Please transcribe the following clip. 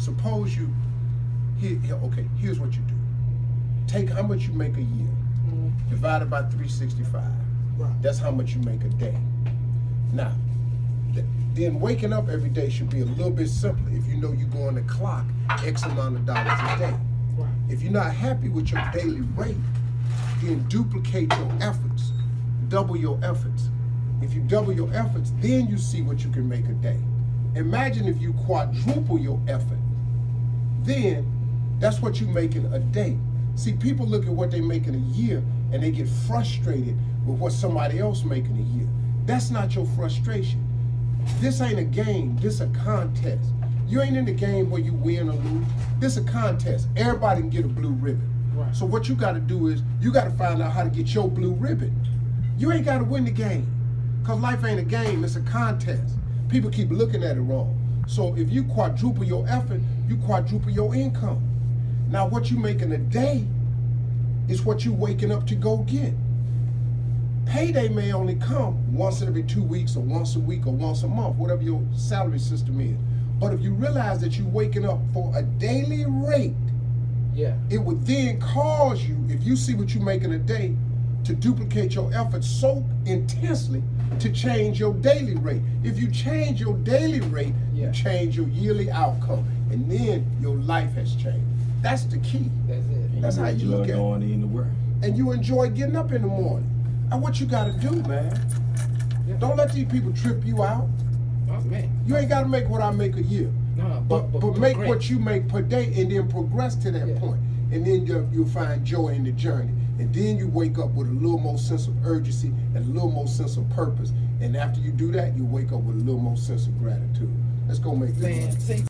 suppose you, here, here, okay, here's what you do. Take how much you make a year, Mhm. divided by 365. Right. That's how much you make a day. Now, th- then waking up every day should be a little bit simpler if you know you're going to clock X amount of dollars a day. Right. If you're not happy with your daily rate, then duplicate your efforts, double your efforts. If you double your efforts, then you see what you can make a day. Imagine if you quadruple your effort, then that's what you make in a day. See, people look at what they make in a year and they get frustrated with what somebody else make in a year. That's not your frustration. This ain't a game, this a contest. You ain't in the game where you win or lose. This a contest. Everybody can get a blue ribbon. Right. So what you gotta do is you gotta find out how to get your blue ribbon. You ain't gotta win the game. Cause life ain't a game, it's a contest. People keep looking at it wrong. So if you quadruple your effort, you quadruple your income. Now what you make in a day is what you waking up to go get. Payday may only come once every two weeks or once a week or once a month, whatever your salary system is. But if you realize that you're waking up for a daily rate, Yeah. it would then cause you, if you see what you make in a day, to duplicate your efforts so intensely to change your daily rate. If you change your daily rate, Yeah. you change your yearly outcome, and then your life has changed. That's the key. That's it. That's how you look at it. going in the work. And you enjoy getting up in the morning. And what you gotta do, man. Yeah. Don't let these people trip you out. Oh man. You ain't gotta make what I make a year. No, But, but, make what you make per day and then progress to that Yeah. point. And then you'll, you'll find joy in the journey. And then you wake up with a little more sense of urgency and a little more sense of purpose. And after you do that, you wake up with a little more sense of gratitude. Let's go make this. Man, money. see,